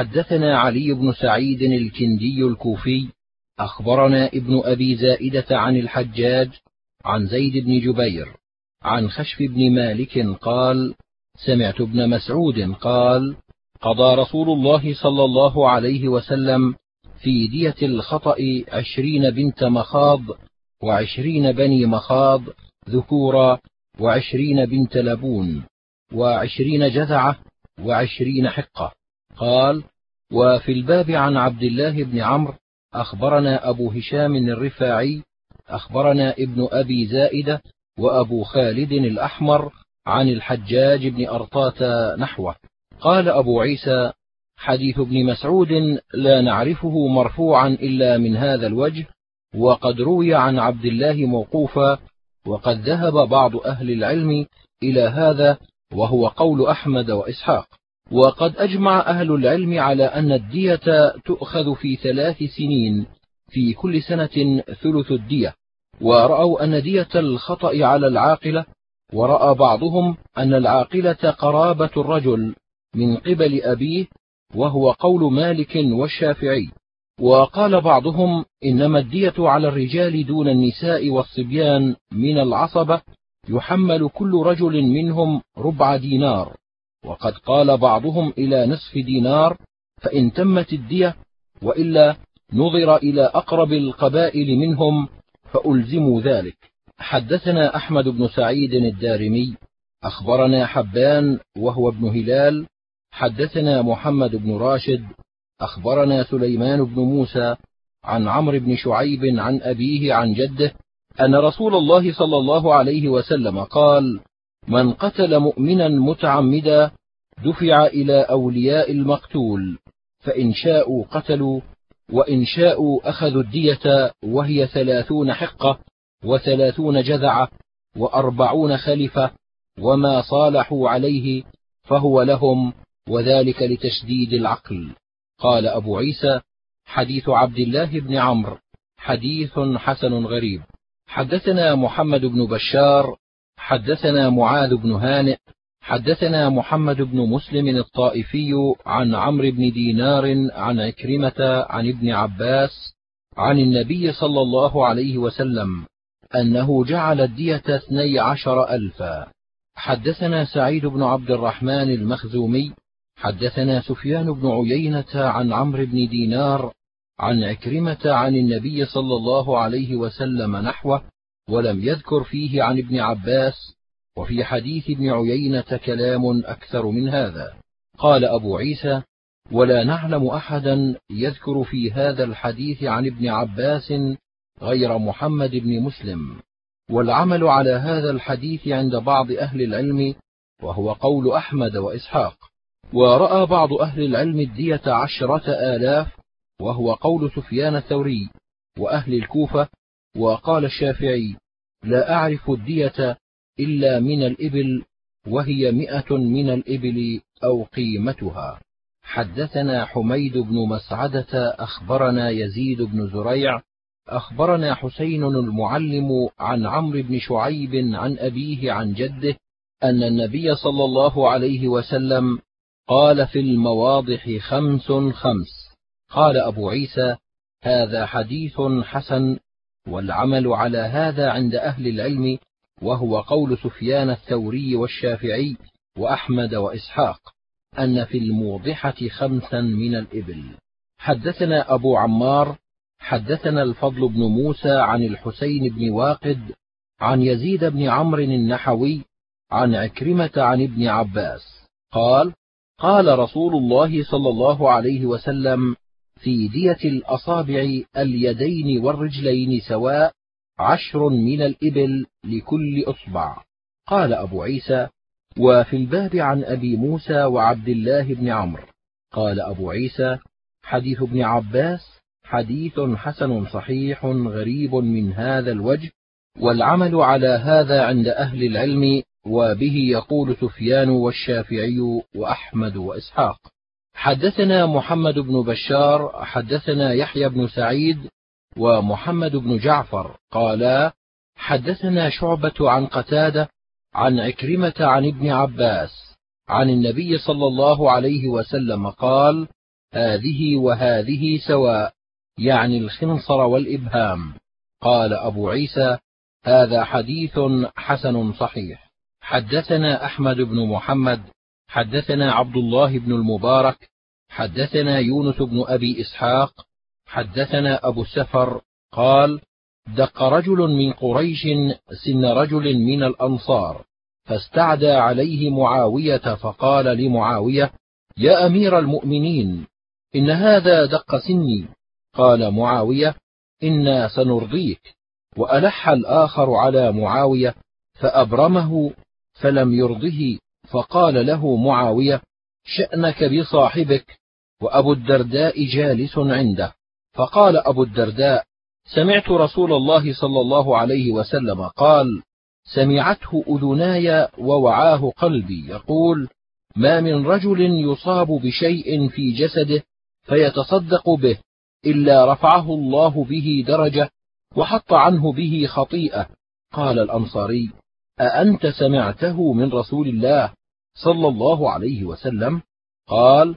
حدثنا علي بن سعيد الكندي الكوفي أخبرنا ابن أبي زائدة عن الحجاج عن زيد بن جبير عن خشف بن مالك قال سمعت ابن مسعود قال قضى رسول الله صلى الله عليه وسلم في دية الخطأ عشرين بنت مخاض وعشرين بني مخاض ذكورا وعشرين بنت لبون وعشرين جذعة وعشرين حقة. قال وفي الباب عن عبد الله بن عمرو أخبرنا أبو هشام الرفاعي أخبرنا ابن أبي زائدة وأبو خالد الأحمر عن الحجاج بن أرطاة نحوه. قال أبو عيسى حديث ابن مسعود لا نعرفه مرفوعا إلا من هذا الوجه وقد روي عن عبد الله موقوفا وقد ذهب بعض أهل العلم إلى هذا وهو قول أحمد وإسحاق. وقد أجمع أهل العلم على أن الدية تؤخذ في ثلاث سنين في كل سنة ثلث الدية ورأوا أن دية الخطأ على العاقلة ورأى بعضهم أن العاقلة قرابة الرجل من قبل أبيه وهو قول مالك والشافعي. وقال بعضهم إنما الدية على الرجال دون النساء والصبيان من العصبة يحمل كل رجل منهم ربع دينار. وقد قال بعضهم إلى نصف دينار فإن تمت الدية وإلا نظر إلى أقرب القبائل منهم فألزموا ذلك. حدثنا أحمد بن سعيد الدارمي أخبرنا حبان وهو ابن هلال حدثنا محمد بن راشد أخبرنا سليمان بن موسى عن عمرو بن شعيب عن أبيه عن جده أن رسول الله صلى الله عليه وسلم قال من قتل مؤمنا متعمدا دفع إلى أولياء المقتول فإن شاءوا قتلوا وإن شاءوا أخذوا الدية وهي ثلاثون حقة وثلاثون جذعة وأربعون خلفة وما صالحوا عليه فهو لهم وذلك لتشديد العقل. قال أبو عيسى حديث عبد الله بن عمرو حديث حسن غريب. حدثنا محمد بن بشار حدثنا معاذ بن هانئ حدثنا محمد بن مسلم الطائفي عن عمرو بن دينار عن عكرمة عن ابن عباس عن النبي صلى الله عليه وسلم أنه جعل الدية اثني عشر ألفا. حدثنا سعيد بن عبد الرحمن المخزومي حدثنا سفيان بن عيينة عن عمرو بن دينار عن عكرمة عن النبي صلى الله عليه وسلم نحوه ولم يذكر فيه عن ابن عباس وفي حديث ابن عيينة كلام أكثر من هذا. قال أبو عيسى ولا نعلم أحدا يذكر في هذا الحديث عن ابن عباس غير محمد بن مسلم. والعمل على هذا الحديث عند بعض أهل العلم وهو قول أحمد وإسحاق. ورأى بعض أهل العلم الدية عشرة آلاف وهو قول سفيان الثوري وأهل الكوفة وقال الشافعي لا أعرف الدية إلا من الإبل وهي مئة من الإبل أو قيمتها. حدثنا حميد بن مسعدة أخبرنا يزيد بن زريع أخبرنا حسين المعلم عن عمرو بن شعيب عن أبيه عن جده أن النبي صلى الله عليه وسلم قال في المواضح خمس خمس. قال أبو عيسى هذا حديث حسن والعمل على هذا عند أهل العلم وهو قول سفيان الثوري والشافعي وأحمد وإسحاق أن في الموضحة خمسا من الإبل. حدثنا أبو عمار حدثنا الفضل بن موسى عن الحسين بن واقد عن يزيد بن عمرو النحوي عن عكرمة عن ابن عباس قال قال رسول الله صلى الله عليه وسلم في دية الأصابع اليدين والرجلين سواء عشر من الإبل لكل أصبع. قال أبو عيسى وفي الباب عن أبي موسى وعبد الله بن عمرو. قال أبو عيسى حديث ابن عباس حديث حسن صحيح غريب من هذا الوجه والعمل على هذا عند أهل العلم وبه يقول سفيان والشافعي وأحمد وإسحاق. حدثنا محمد بن بشار حدثنا يحيى بن سعيد ومحمد بن جعفر. قالا حدثنا شعبة عن قتادة عن عكرمة عن ابن عباس عن النبي صلى الله عليه وسلم قال هذه وهذه سواء يعني الخنصر والإبهام. قال أبو عيسى هذا حديث حسن صحيح. حدثنا أحمد بن محمد حدثنا عبد الله بن المبارك حدثنا يونس بن أبي إسحاق حدثنا أبو السفر قال دق رجل من قريش سن رجل من الأنصار فاستعدى عليه معاوية فقال لمعاوية يا أمير المؤمنين إن هذا دق سني. قال معاوية إنا سنرضيك وألح الآخر على معاوية فأبرمه فلم يرضه. فقال له معاوية شأنك بصاحبك وأبو الدرداء جالس عنده. فقال أبو الدرداء سمعت رسول الله صلى الله عليه وسلم قال سمعته أذناي ووعاه قلبي يقول ما من رجل يصاب بشيء في جسده فيتصدق به إلا رفعه الله به درجة وحط عنه به خطيئة. قال الأنصاري أأنت سمعته من رسول الله؟ صلى الله عليه وسلم قال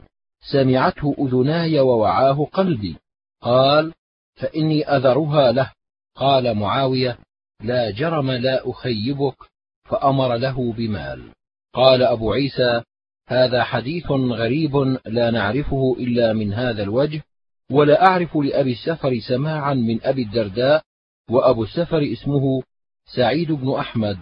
سمعته أذناي ووعاه قلبي. قال فإني أذرها له. قال معاوية لا جرم لا أخيبك فأمر له بمال. قال أبو عيسى هذا حديث غريب لا نعرفه إلا من هذا الوجه ولا أعرف لأبي السفر سماعا من أبي الدرداء وأبو السفر اسمه سعيد بن أحمد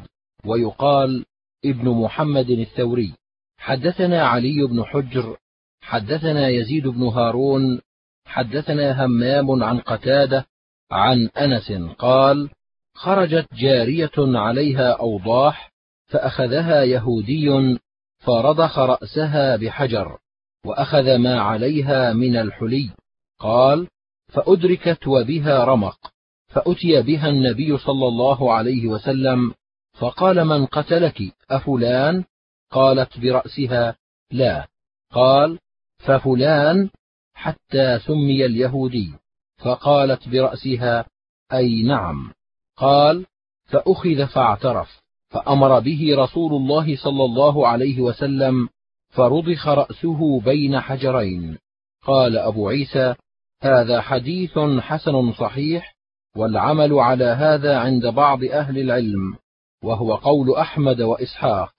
ويقال ابن محمد الثوري. حدثنا علي بن حجر حدثنا يزيد بن هارون حدثنا همام عن قتادة عن أنس قال خرجت جارية عليها أوضاح فأخذها يهودي فرضخ رأسها بحجر وأخذ ما عليها من الحلي. قال فأدركت وبها رمق فأتي بها النبي صلى الله عليه وسلم فقال من قتلك؟ أفلان؟ قالت برأسها لا. قال ففلان حتى سمي اليهودي. فقالت برأسها أي نعم. قال فأخذ فاعترف. فأمر به رسول الله صلى الله عليه وسلم فرضخ رأسه بين حجرين. قال أبو عيسى هذا حديث حسن صحيح والعمل على هذا عند بعض أهل العلم. وهو قول أحمد وإسحاق.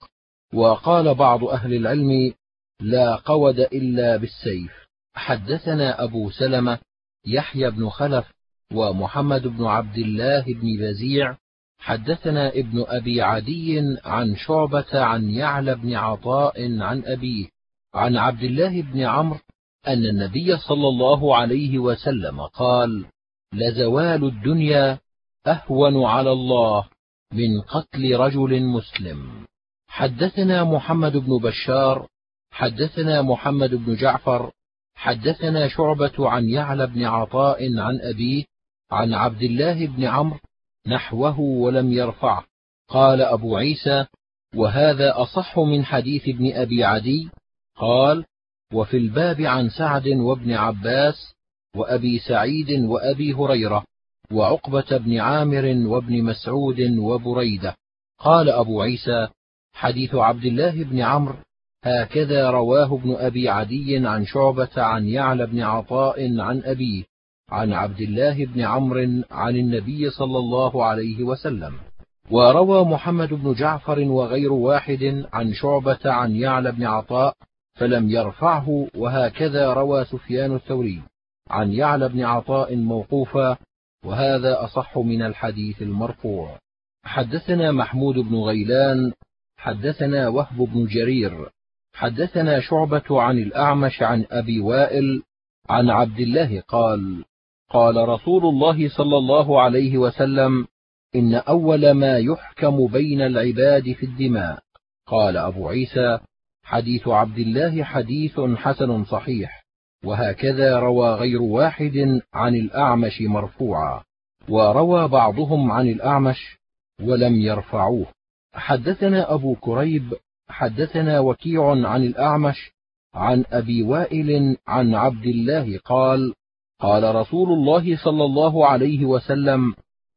وقال بعض أهل العلم لا قود إلا بالسيف. حدثنا أبو سلمة يحيى بن خلف ومحمد بن عبد الله بن بزيع. حدثنا ابن أبي عدي عن شعبة عن يعلى بن عطاء عن أبيه عن عبد الله بن عمرو أن النبي صلى الله عليه وسلم قال لزوال الدنيا أهون على الله من قتل رجل مسلم. حدثنا محمد بن بشار حدثنا محمد بن جعفر حدثنا شعبة عن يعلى بن عطاء عن أبيه عن عبد الله بن عمرو نحوه ولم يرفعه. قال أبو عيسى وهذا أصح من حديث ابن أبي عدي. قال وفي الباب عن سعد وابن عباس وأبي سعيد وأبي هريرة وعقبة بن عامر وابن مسعود وبريدة. قال أبو عيسى حديث عبد الله بن عمرو هكذا رواه ابن أبي عدي عن شعبة عن يعلى بن عطاء عن أبيه عن عبد الله بن عمرو عن النبي صلى الله عليه وسلم. وروى محمد بن جعفر وغير واحد عن شعبة عن يعلى بن عطاء فلم يرفعه وهكذا روى سفيان الثوري. عن يعلى بن عطاء موقوفا وهذا أصح من الحديث المرفوع. حدثنا محمود بن غيلان حدثنا وهب بن جرير حدثنا شعبة عن الأعمش عن أبي وائل عن عبد الله قال قال رسول الله صلى الله عليه وسلم إن أول ما يحكم بين العباد في الدماء. قال أبو عيسى حديث عبد الله حديث حسن صحيح. وهكذا روى غير واحد عن الأعمش مرفوعا وروى بعضهم عن الأعمش ولم يرفعوه. حدثنا أبو كريب حدثنا وكيع عن الأعمش عن أبي وائل عن عبد الله قال قال رسول الله صلى الله عليه وسلم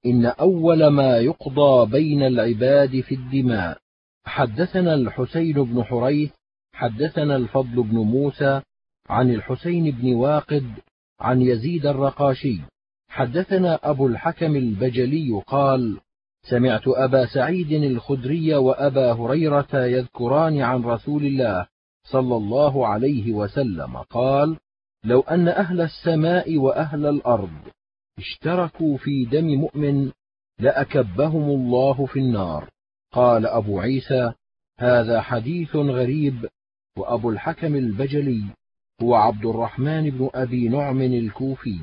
إن أول ما يقضى بين العباد في الدماء. حدثنا الحسين بن حريث حدثنا الفضل بن موسى عن الحسين بن واقد عن يزيد الرقاشي. حدثنا أبو الحكم البجلي قال سمعت أبا سعيد الخدري وأبا هريرة يذكران عن رسول الله صلى الله عليه وسلم قال لو أن أهل السماء وأهل الأرض اشتركوا في دم مؤمن لأكبهم الله في النار. قال أبو عيسى هذا حديث غريب. وأبو الحكم البجلي هو عبد الرحمن بن أبي نعم الكوفي.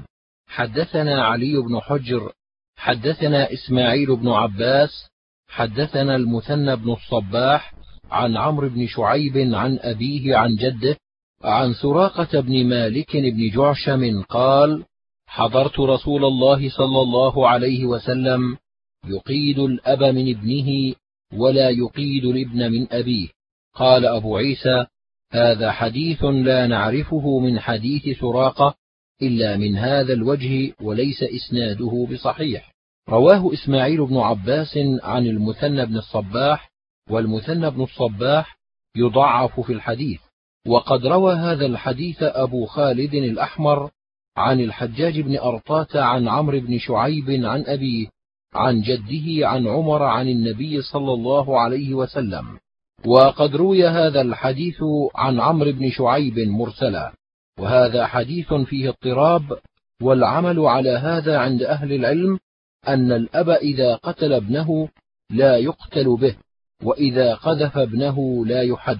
حدثنا علي بن حجر حدثنا إسماعيل بن عباس حدثنا المثنى بن الصباح عن عمرو بن شعيب عن أبيه عن جده عن سراقة بن مالك بن جعشم قال حضرت رسول الله صلى الله عليه وسلم يقيد الأب من ابنه ولا يقيد الابن من أبيه. قال أبو عيسى هذا حديث لا نعرفه من حديث سراقة إلا من هذا الوجه وليس إسناده بصحيح. رواه إسماعيل بن عباس عن المثنى بن الصباح والمثنى بن الصباح يضعف في الحديث. وقد روى هذا الحديث أبو خالد الأحمر عن الحجاج بن أرطاة عن عمرو بن شعيب عن أبيه عن جده عن عمر عن النبي صلى الله عليه وسلم. وقد روي هذا الحديث عن عمرو بن شعيب مرسلا وهذا حديث فيه اضطراب والعمل على هذا عند أهل العلم أن الأب إذا قتل ابنه لا يقتل به وإذا قذف ابنه لا يحد.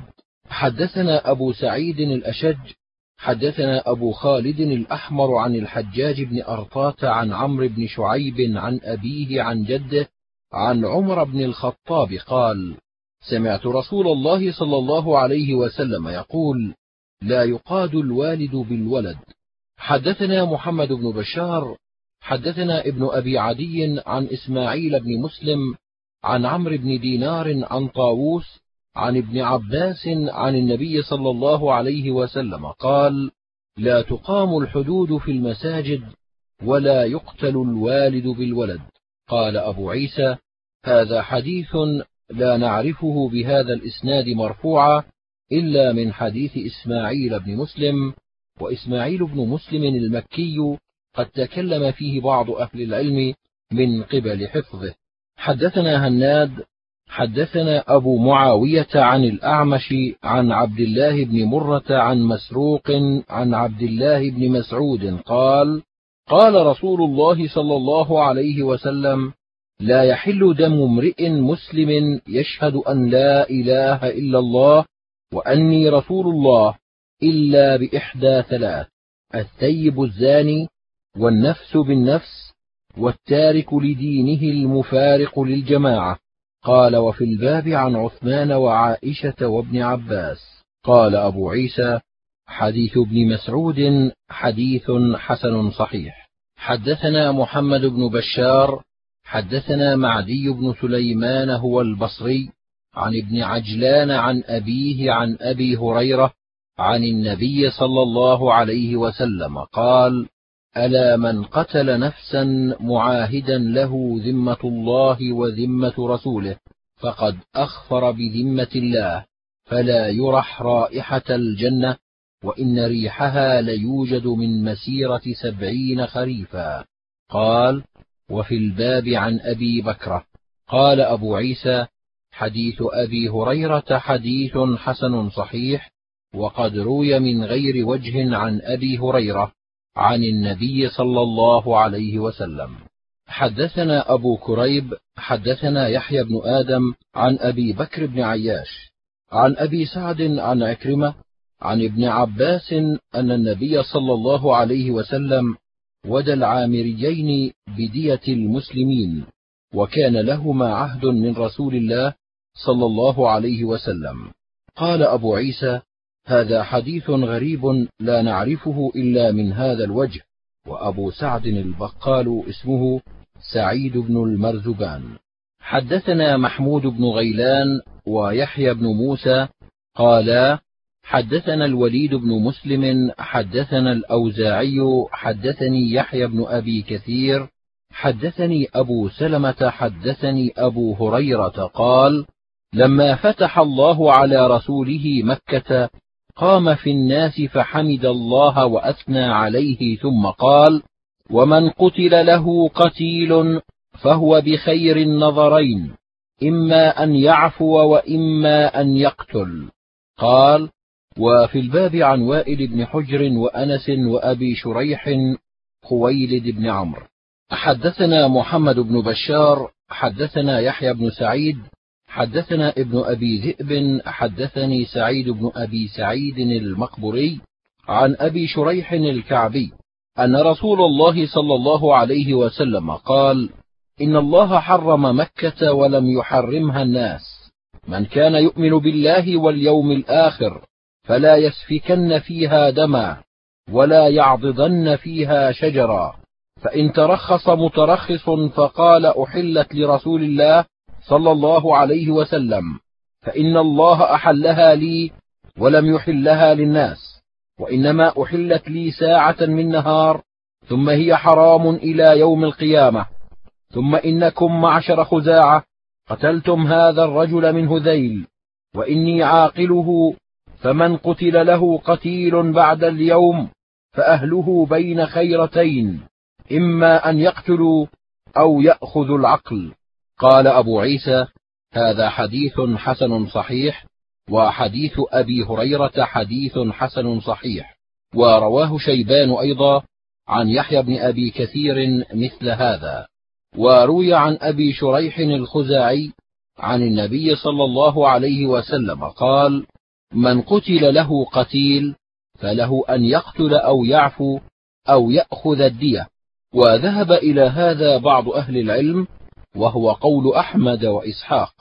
حدثنا أبو سعيد الأشج حدثنا أبو خالد الأحمر عن الحجاج بن أرطاة عن عمرو بن شعيب عن أبيه عن جده عن عمر بن الخطاب قال سمعت رسول الله صلى الله عليه وسلم يقول لا يقاد الوالد بالولد. حدثنا محمد بن بشار حدثنا ابن أبي عدي عن إسماعيل بن مسلم عن عمرو بن دينار عن طاووس عن ابن عباس عن النبي صلى الله عليه وسلم قال لا تقام الحدود في المساجد ولا يقتل الوالد بالولد. قال أبو عيسى هذا حديث لا نعرفه بهذا الإسناد مرفوعا إلا من حديث إسماعيل بن مسلم وإسماعيل بن مسلم المكي قد تكلم فيه بعض أهل العلم من قبل حفظه. حدثنا هناد حدثنا أبو معاوية عن الأعمش عن عبد الله بن مرة عن مسروق عن عبد الله بن مسعود قال قال رسول الله صلى الله عليه وسلم لا يحل دم امرئ مسلم يشهد أن لا إله إلا الله وأني رسول الله إلا بإحدى ثلاث الثيب الزاني والنفس بالنفس والتارك لدينه المفارق للجماعة. قال وفي الباب عن عثمان وعائشة وابن عباس. قال أبو عيسى حديث ابن مسعود حديث حسن صحيح. حدثنا محمد بن بشار حدثنا معدي بن سليمان هو البصري عن ابن عجلان عن أبيه عن أبي هريرة عن النبي صلى الله عليه وسلم قال ألا من قتل نفسا معاهدا له ذمة الله وذمة رسوله فقد أخفر بذمة الله فلا يرح رائحة الجنة وإن ريحها ليوجد من مسيرة سبعين خريفا. قال وفي الباب عن أبي بكرة قال أبو عيسى حديث أبي هريرة حديث حسن صحيح وقد روي من غير وجه عن أبي هريرة عن النبي صلى الله عليه وسلم. حدثنا أبو كريب حدثنا يحيى بن آدم عن أبي بكر بن عياش عن أبي سعد عن عكرمة عن ابن عباس أن النبي صلى الله عليه وسلم ودى العامريين بدية المسلمين وكان لهما عهد من رسول الله صلى الله عليه وسلم. قال أبو عيسى هذا حديث غريب لا نعرفه إلا من هذا الوجه. وأبو سعد البقال اسمه سعيد بن المرزبان حدثنا محمود بن غيلان ويحيى بن موسى قالا حدثنا الوليد بن مسلم حدثنا الأوزاعي حدثني يحيى بن أبي كثير حدثني أبو سلمة حدثني أبو هريرة قال لما فتح الله على رسوله مكة قام في الناس فحمد الله وأثنى عليه ثم قال ومن قتل له قتيل فهو بخير النظرين إما أن يعفو وإما أن يقتل قال وفي الباب عن وائل بن حجر وأنس وأبي شريح خويلد بن عمرو. حدثنا محمد بن بشار حدثنا يحيى بن سعيد حدثنا ابن أبي ذئب حدثني سعيد بن أبي سعيد المقبري عن أبي شريح الكعبي أن رسول الله صلى الله عليه وسلم قال إن الله حرم مكة ولم يحرمها الناس. من كان يؤمن بالله واليوم الآخر فلا يسفكن فيها دما ولا يعضدن فيها شجرا. فإن ترخص مترخص فقال أحلت لرسول الله صلى الله عليه وسلم فإن الله أحلها لي ولم يحلها للناس وإنما أحلت لي ساعة من نهار ثم هي حرام إلى يوم القيامة. ثم إنكم معشر خزاعة قتلتم هذا الرجل من هذيل وإني عاقله فمن قتل له قتيل بعد اليوم فأهله بين خيرتين إما أن يقتلوا أو يأخذوا العقل. قال أبو عيسى هذا حديث حسن صحيح وحديث أبي هريرة حديث حسن صحيح. ورواه شيبان أيضا عن يحيى بن أبي كثير مثل هذا. وروي عن أبي شريح الخزاعي عن النبي صلى الله عليه وسلم قال من قتل له قتيل فله أن يقتل أو يعفو أو يأخذ الدية. وذهب إلى هذا بعض أهل العلم وهو قول أحمد وإسحاق.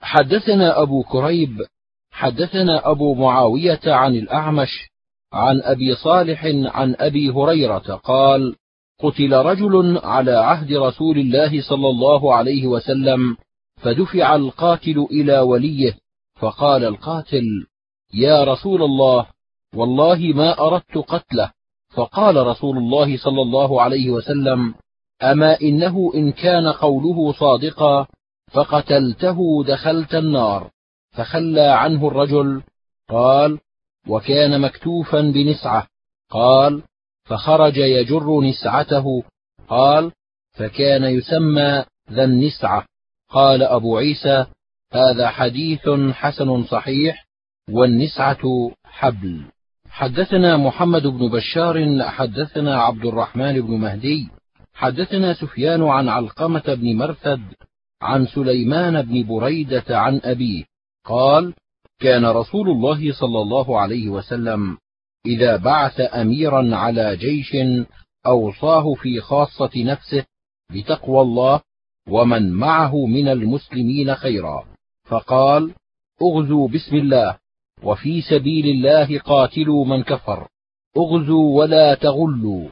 حدثنا أبو كريب حدثنا أبو معاوية عن الأعمش عن أبي صالح عن أبي هريرة قال قتل رجل على عهد رسول الله صلى الله عليه وسلم فدفع القاتل إلى وليه فقال القاتل يا رسول الله والله ما أردت قتله. فقال رسول الله صلى الله عليه وسلم أما إنه إن كان قوله صادقا فقتلته دخلت النار. فخلى عنه الرجل قال وكان مكتوفا بنسعة. قال فخرج يجر نسعته. قال فكان يسمى ذا النسعة. قال أبو عيسى هذا حديث حسن صحيح والنسعة حبل. حدثنا محمد بن بشار حدثنا عبد الرحمن بن مهدي حدثنا سفيان عن علقمة بن مرثد عن سليمان بن بريدة عن أبيه قال كان رسول الله صلى الله عليه وسلم إذا بعث اميرا على جيش أوصاه في خاصة نفسه بتقوى الله ومن معه من المسلمين خيرا فقال اغزوا بسم الله. وفي سبيل الله قاتلوا من كفر. اغزوا ولا تغلوا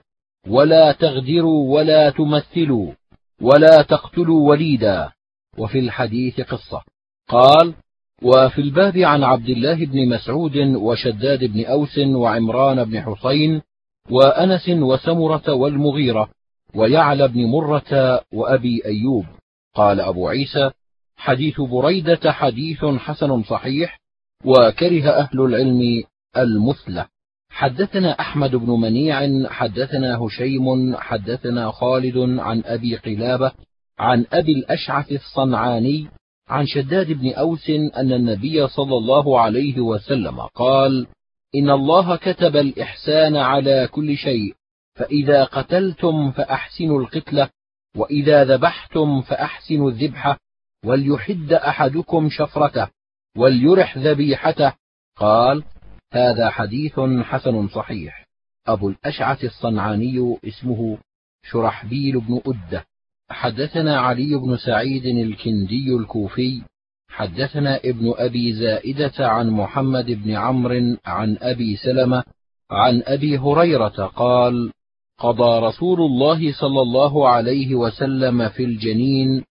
ولا تغدروا ولا تمثلوا ولا تقتلوا وليدا. وفي الحديث قصة. قال وفي الباب عن عبد الله بن مسعود وشداد بن أوس وعمران بن حسين وأنس وسمرة والمغيرة ويعلى بن مرة وأبي أيوب. قال أبو عيسى حديث بريدة حديث حسن صحيح وكره أهل العلم المثلة. حدثنا أحمد بن منيع حدثنا هشيم حدثنا خالد عن أبي قلابة عن أبي الأشعث الصنعاني عن شداد بن أوس أن النبي صلى الله عليه وسلم قال إن الله كتب الإحسان على كل شيء فإذا قتلتم فأحسنوا القتله وإذا ذبحتم فأحسنوا الذبحه وليحد أحدكم شفرته. وليرح ذبيحته. قال هذا حديث حسن صحيح. أبو الأشعث الصنعاني اسمه شرحبيل بن أدة. حدثنا علي بن سعيد الكندي الكوفي. حدثنا ابن أبي زائدة عن محمد بن عمرو عن أبي سلمة عن أبي هريرة قال قضى رسول الله صلى الله عليه وسلم في الجنين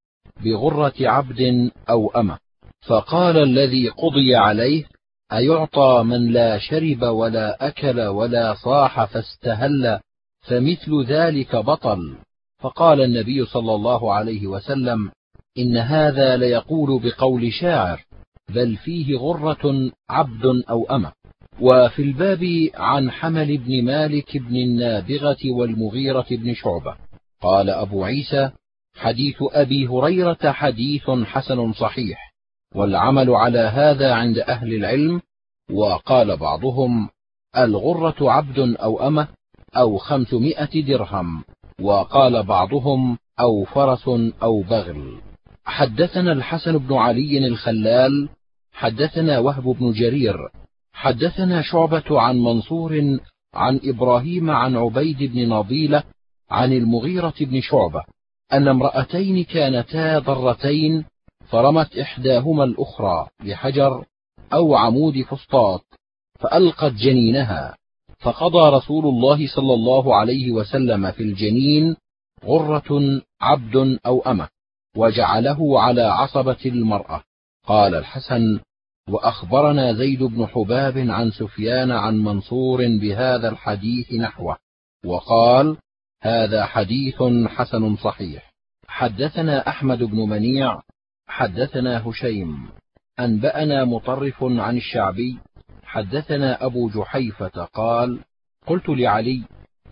بغرة عبد أو أمة. فقال الذي قضي عليه أيعطى من لا شرب ولا أكل ولا صاح فاستهل فمثل ذلك بطل. فقال النبي صلى الله عليه وسلم إن هذا ليقول بقول شاعر بل فيه غرة عبد أو أمة. وفي الباب عن حمل بن مالك بن النابغة والمغيرة بن شعبة. قال أبو عيسى حديث أبي هريرة حديث حسن صحيح. والعمل على هذا عند أهل العلم وقال بعضهم الغرة عبد أو أمة أو خمسمائة درهم وقال بعضهم أو فرس أو بغل. حدثنا الحسن بن علي الخلال حدثنا وهب بن جرير حدثنا شعبة عن منصور عن إبراهيم عن عبيد بن نضيلة عن المغيرة بن شعبة أن امرأتين كانتا ضرتين فرمت إحداهما الأخرى بحجر أو عمود فسطاط فألقت جنينها فقضى رسول الله صلى الله عليه وسلم في الجنين غرة عبد أو أمة وجعله على عصبة المرأة. قال الحسن وأخبرنا زيد بن حباب عن سفيان عن منصور بهذا الحديث نحوه وقال هذا حديث حسن صحيح. حدثنا أحمد بن منيع حدثنا هشيم أنبأنا مطرف عن الشعبي حدثنا أبو جحيفة قال قلت لعلي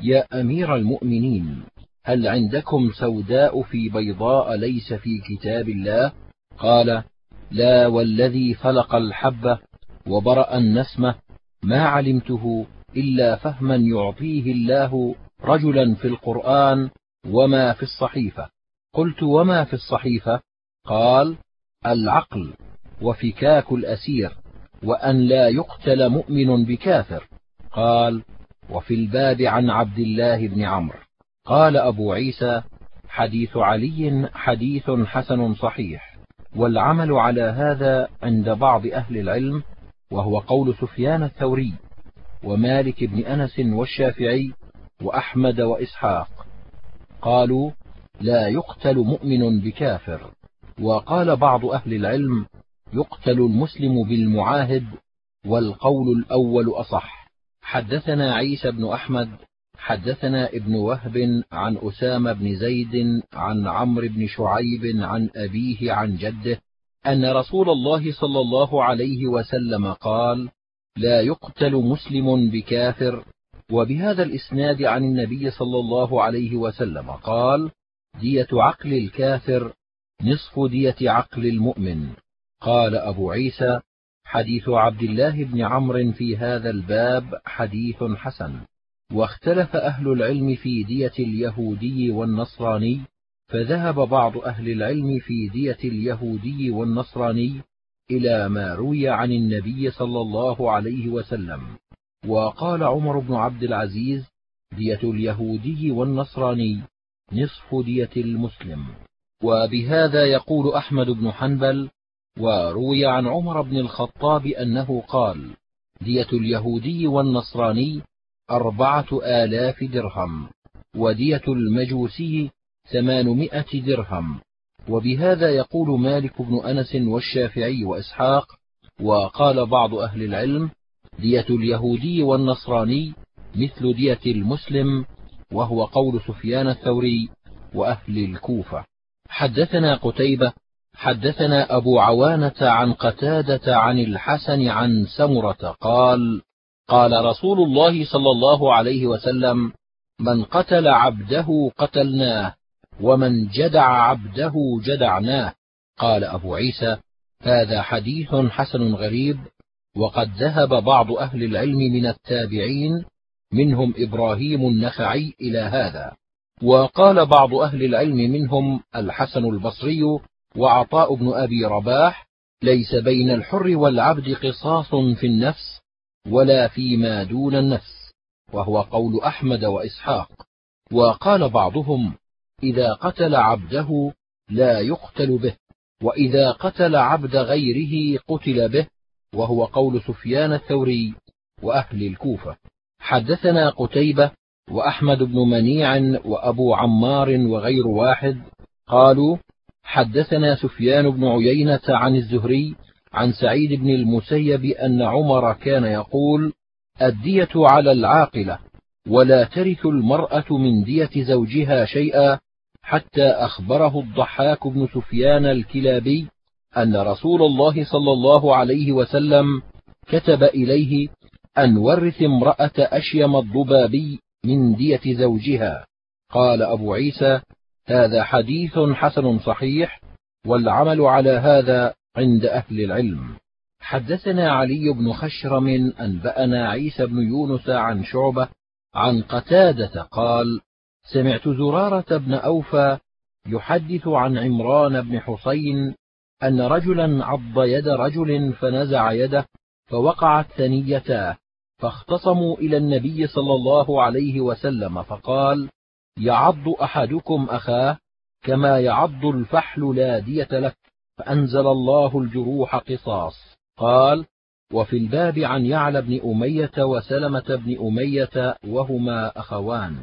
يا أمير المؤمنين هل عندكم سوداء في بيضاء ليس في كتاب الله؟ قال لا والذي فلق الحبة وبرأ النسمة ما علمته إلا فهما يعطيه الله رجلا في القرآن وما في الصحيفة. قلت وما في الصحيفة؟ قال العقل وفكاك الأسير وأن لا يقتل مؤمن بكافر. قال وفي الباب عن عبد الله بن عمرو. قال أبو عيسى حديث علي حديث حسن صحيح والعمل على هذا عند بعض أهل العلم وهو قول سفيان الثوري ومالك بن أنس والشافعي وأحمد وإسحاق. قالوا لا يقتل مؤمن بكافر. وقال بعض أهل العلم يقتل المسلم بالمعاهد والقول الأول أصح. حدثنا عيسى بن أحمد حدثنا ابن وهب عن أسامة بن زيد عن عمرو بن شعيب عن أبيه عن جده أن رسول الله صلى الله عليه وسلم قال لا يقتل مسلم بكافر. وبهذا الإسناد عن النبي صلى الله عليه وسلم قال دية عقل الكافر نصف دية عقل المؤمن. قال أبو عيسى حديث عبد الله بن عمرو في هذا الباب حديث حسن. واختلف أهل العلم في دية اليهودي والنصراني فذهب بعض أهل العلم في دية اليهودي والنصراني إلى ما روي عن النبي صلى الله عليه وسلم. وقال عمر بن عبد العزيز دية اليهودي والنصراني نصف دية المسلم. وبهذا يقول أحمد بن حنبل وروي عن عمر بن الخطاب أنه قال دية اليهودي والنصراني أربعة آلاف درهم ودية المجوسي ثمانمائة درهم. وبهذا يقول مالك بن أنس والشافعي وإسحاق وقال بعض أهل العلم دية اليهودي والنصراني مثل دية المسلم وهو قول سفيان الثوري وأهل الكوفة. حدثنا قتيبة حدثنا أبو عوانة عن قتادة عن الحسن عن سمرة قال قال رسول الله صلى الله عليه وسلم من قتل عبده قتلناه ومن جدع عبده جدعناه. قال أبو عيسى هذا حديث حسن غريب وقد ذهب بعض أهل العلم من التابعين منهم إبراهيم النخعي إلى هذا. وقال بعض أهل العلم منهم الحسن البصري وعطاء بن أبي رباح ليس بين الحر والعبد قصاص في النفس ولا فيما دون النفس وهو قول أحمد وإسحاق. وقال بعضهم إذا قتل عبده لا يقتل به وإذا قتل عبد غيره قتل به وهو قول سفيان الثوري وأهل الكوفة. حدثنا قتيبة وأحمد بن منيع وأبو عمار وغير واحد قالوا حدثنا سفيان بن عيينة عن الزهري عن سعيد بن المسيب أن عمر كان يقول الدية على العاقلة ولا ترث المرأة من دية زوجها شيئا. حتى أخبره الضحاك بن سفيان الكلابي أن رسول الله صلى الله عليه وسلم كتب إليه أن ورث امرأة أشيم الضبابي من دية زوجها. قال أبو عيسى هذا حديث حسن صحيح والعمل على هذا عند أهل العلم. حدثنا علي بن خشرم أنبأنا عيسى بن يونس عن شعبة عن قتادة قال سمعت زرارة بن أوفى يحدث عن عمران بن حسين أن رجلا عض يد رجل فنزع يده فوقعت ثنيتاه فاختصموا إلى النبي صلى الله عليه وسلم فقال يعض أحدكم أخاه كما يعض الفحل لا دية لك فأنزل الله الجروح قصاص. قال وفي الباب عن يعلى بن أمية وسلمة بن أمية وهما أخوان.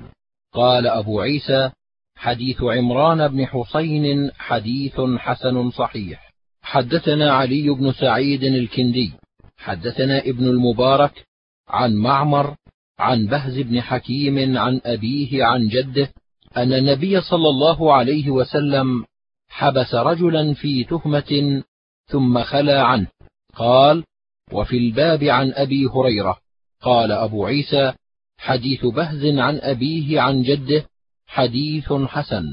قال أبو عيسى حديث عمران بن حسين حديث حسن صحيح. حدثنا علي بن سعيد الكندي. حدثنا ابن المبارك عن معمر عن بهز بن حكيم عن أبيه عن جده أن النبي صلى الله عليه وسلم حبس رجلا في تهمة ثم خلا عنه. قال وفي الباب عن أبي هريرة. قال أبو عيسى حديث بهز عن أبيه عن جده حديث حسن.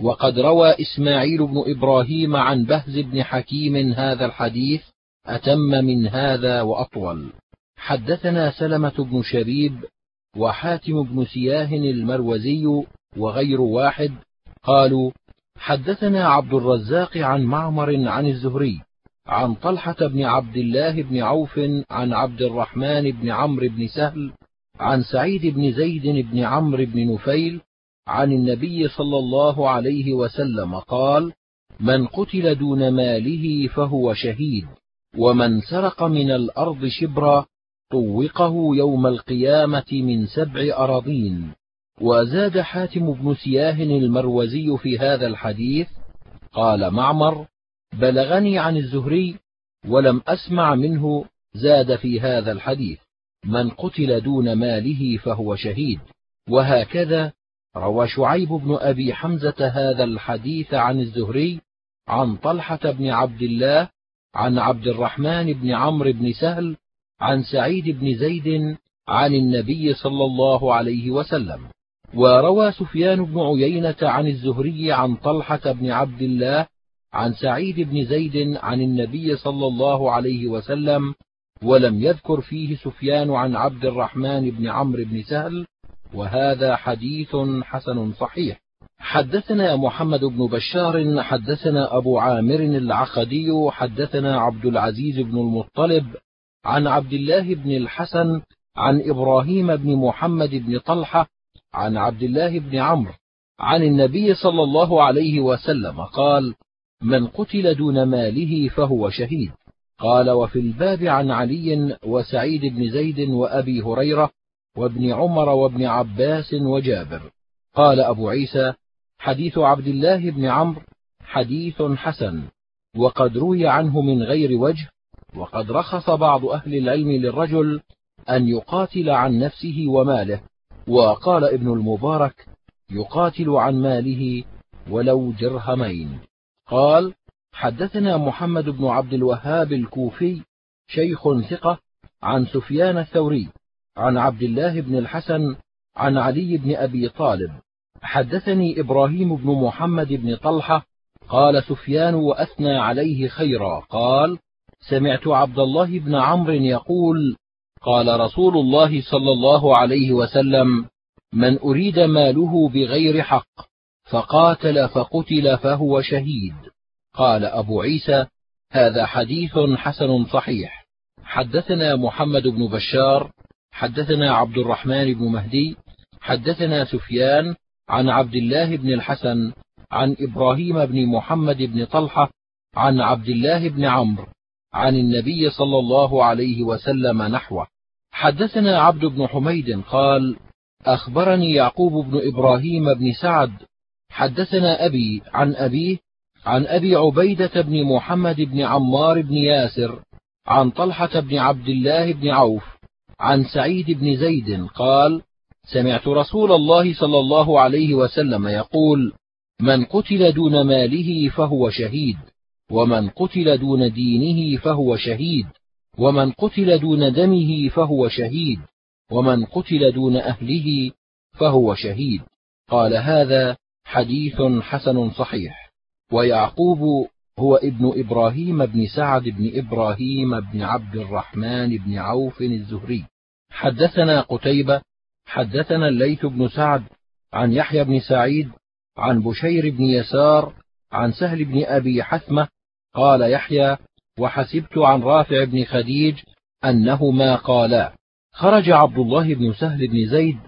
وقد روى إسماعيل بن إبراهيم عن بهز بن حكيم هذا الحديث أتم من هذا وأطول. حدثنا سلمة بن شبيب وحاتم بن سياه المروزي وغير واحد قالوا حدثنا عبد الرزاق عن معمر عن الزهري عن طلحة بن عبد الله بن عوف عن عبد الرحمن بن عمرو بن سهل عن سعيد بن زيد بن عمرو بن نفيل عن النبي صلى الله عليه وسلم قال من قتل دون ماله فهو شهيد ومن سرق من الأرض شبرا طوقه يوم القيامة من سبع أراضين. وزاد حاتم بن سياه المروزي في هذا الحديث قال معمر بلغني عن الزهري ولم أسمع منه زاد في هذا الحديث من قتل دون ماله فهو شهيد. وهكذا روى شعيب بن أبي حمزة هذا الحديث عن الزهري عن طلحة بن عبد الله عن عبد الرحمن بن عمرو بن سهل عن سعيد بن زيد عن النبي صلى الله عليه وسلم وروى سفيان بن عيينة عن الزهري عن طلحة بن عبد الله عن سعيد بن زيد عن النبي صلى الله عليه وسلم ولم يذكر فيه سفيان عن عبد الرحمن بن عمرو بن سهل وهذا حديث حسن صحيح. حدثنا محمد بن بشار حدثنا أبو عامر العقدي حدثنا عبد العزيز بن المطلب عن عبد الله بن الحسن عن إبراهيم بن محمد بن طلحة عن عبد الله بن عمرو عن النبي صلى الله عليه وسلم قال من قتل دون ماله فهو شهيد. قال وفي الباب عن علي وسعيد بن زيد وأبي هريرة وابن عمر وابن عباس وجابر. قال أبو عيسى حديث عبد الله بن عمرو حديث حسن وقد روي عنه من غير وجه وقد رخص بعض أهل العلم للرجل أن يقاتل عن نفسه وماله وقال ابن المبارك يقاتل عن ماله ولو درهمين قال حدثنا محمد بن عبد الوهاب الكوفي شيخ ثقة عن سفيان الثوري عن عبد الله بن الحسن عن علي بن أبي طالب. حدثني إبراهيم بن محمد بن طلحة قال سفيان وأثنى عليه خيرا قال سمعت عبد الله بن عمرو يقول قال رسول الله صلى الله عليه وسلم من أريد ماله بغير حق فقاتل فقتل فهو شهيد. قال أبو عيسى هذا حديث حسن صحيح. حدثنا محمد بن بشار حدثنا عبد الرحمن بن مهدي حدثنا سفيان عن عبد الله بن الحسن عن إبراهيم بن محمد بن طلحة عن عبد الله بن عمرو. عن النبي صلى الله عليه وسلم نحوه. حدثنا عبد بن حميد قال أخبرني يعقوب بن إبراهيم بن سعد. حدثنا أبي عن أبيه عن أبي عبيدة بن محمد بن عمار بن ياسر عن طلحة بن عبد الله بن عوف عن سعيد بن زيد قال سمعت رسول الله صلى الله عليه وسلم يقول من قتل دون ماله فهو شهيد. ومن قتل دون دينه فهو شهيد. ومن قتل دون دمه فهو شهيد. ومن قتل دون أهله فهو شهيد. قال هذا حديث حسن صحيح. ويعقوب هو ابن إبراهيم بن سعد بن إبراهيم بن عبد الرحمن بن عوف الزهري. حدثنا قتيبة حدثنا الليث بن سعد عن يحيى بن سعيد عن بشير بن يسار عن سهل بن أبي حثمة قال يحيى وحسبت عن رافع بن خديج أنهما قالا خرج عبد الله بن سهل بن زيد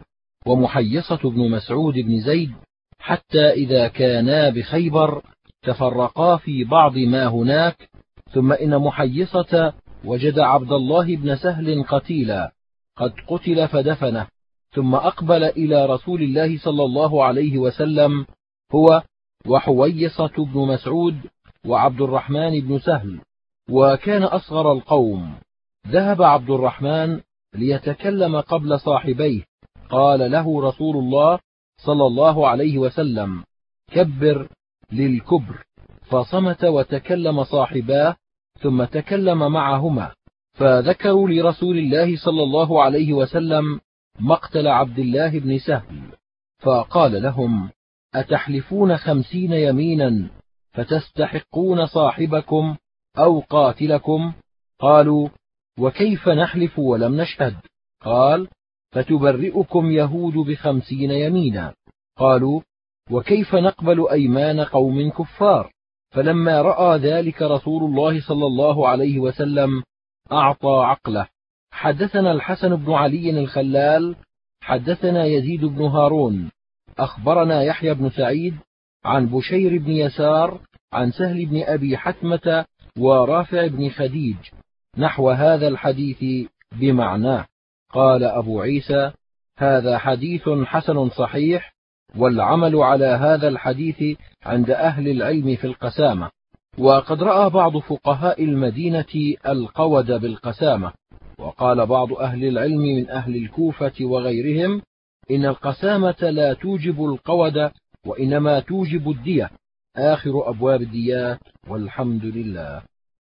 ومحيصة بن مسعود بن زيد حتى إذا كانا بخيبر تفرقا في بعض ما هناك ثم إن محيصة وجد عبد الله بن سهل قتيلا قد قتل فدفنه ثم أقبل إلى رسول الله صلى الله عليه وسلم هو وحويصة بن مسعود وعبد الرحمن بن سهل وكان أصغر القوم. ذهب عبد الرحمن ليتكلم قبل صاحبيه. قال له رسول الله صلى الله عليه وسلم كبر للكبر. فصمت وتكلم صاحباه ثم تكلم معهما. فذكروا لرسول الله صلى الله عليه وسلم مقتل عبد الله بن سهل فقال لهم أتحلفون خمسين يمينا فتستحقون صاحبكم أو قاتلكم؟ قالوا وكيف نحلف ولم نشهد؟ قال فتبرئكم يهود بخمسين يمينا. قالوا وكيف نقبل أيمان قوم كفار؟ فلما رأى ذلك رسول الله صلى الله عليه وسلم أعطى عقله. حدثنا الحسن بن علي الخلال حدثنا يزيد بن هارون. أخبرنا يحيى بن سعيد عن بشير بن يسار عن سهل بن أبي حتمة ورافع بن خديج نحو هذا الحديث بمعناه. قال أبو عيسى هذا حديث حسن صحيح والعمل على هذا الحديث عند أهل العلم في القسامة. وقد رأى بعض فقهاء المدينة القود بالقسامة. وقال بعض أهل العلم من أهل الكوفة وغيرهم إن القسامة لا توجب القود وإنما توجب الدية. آخر أبواب الديات والحمد لله.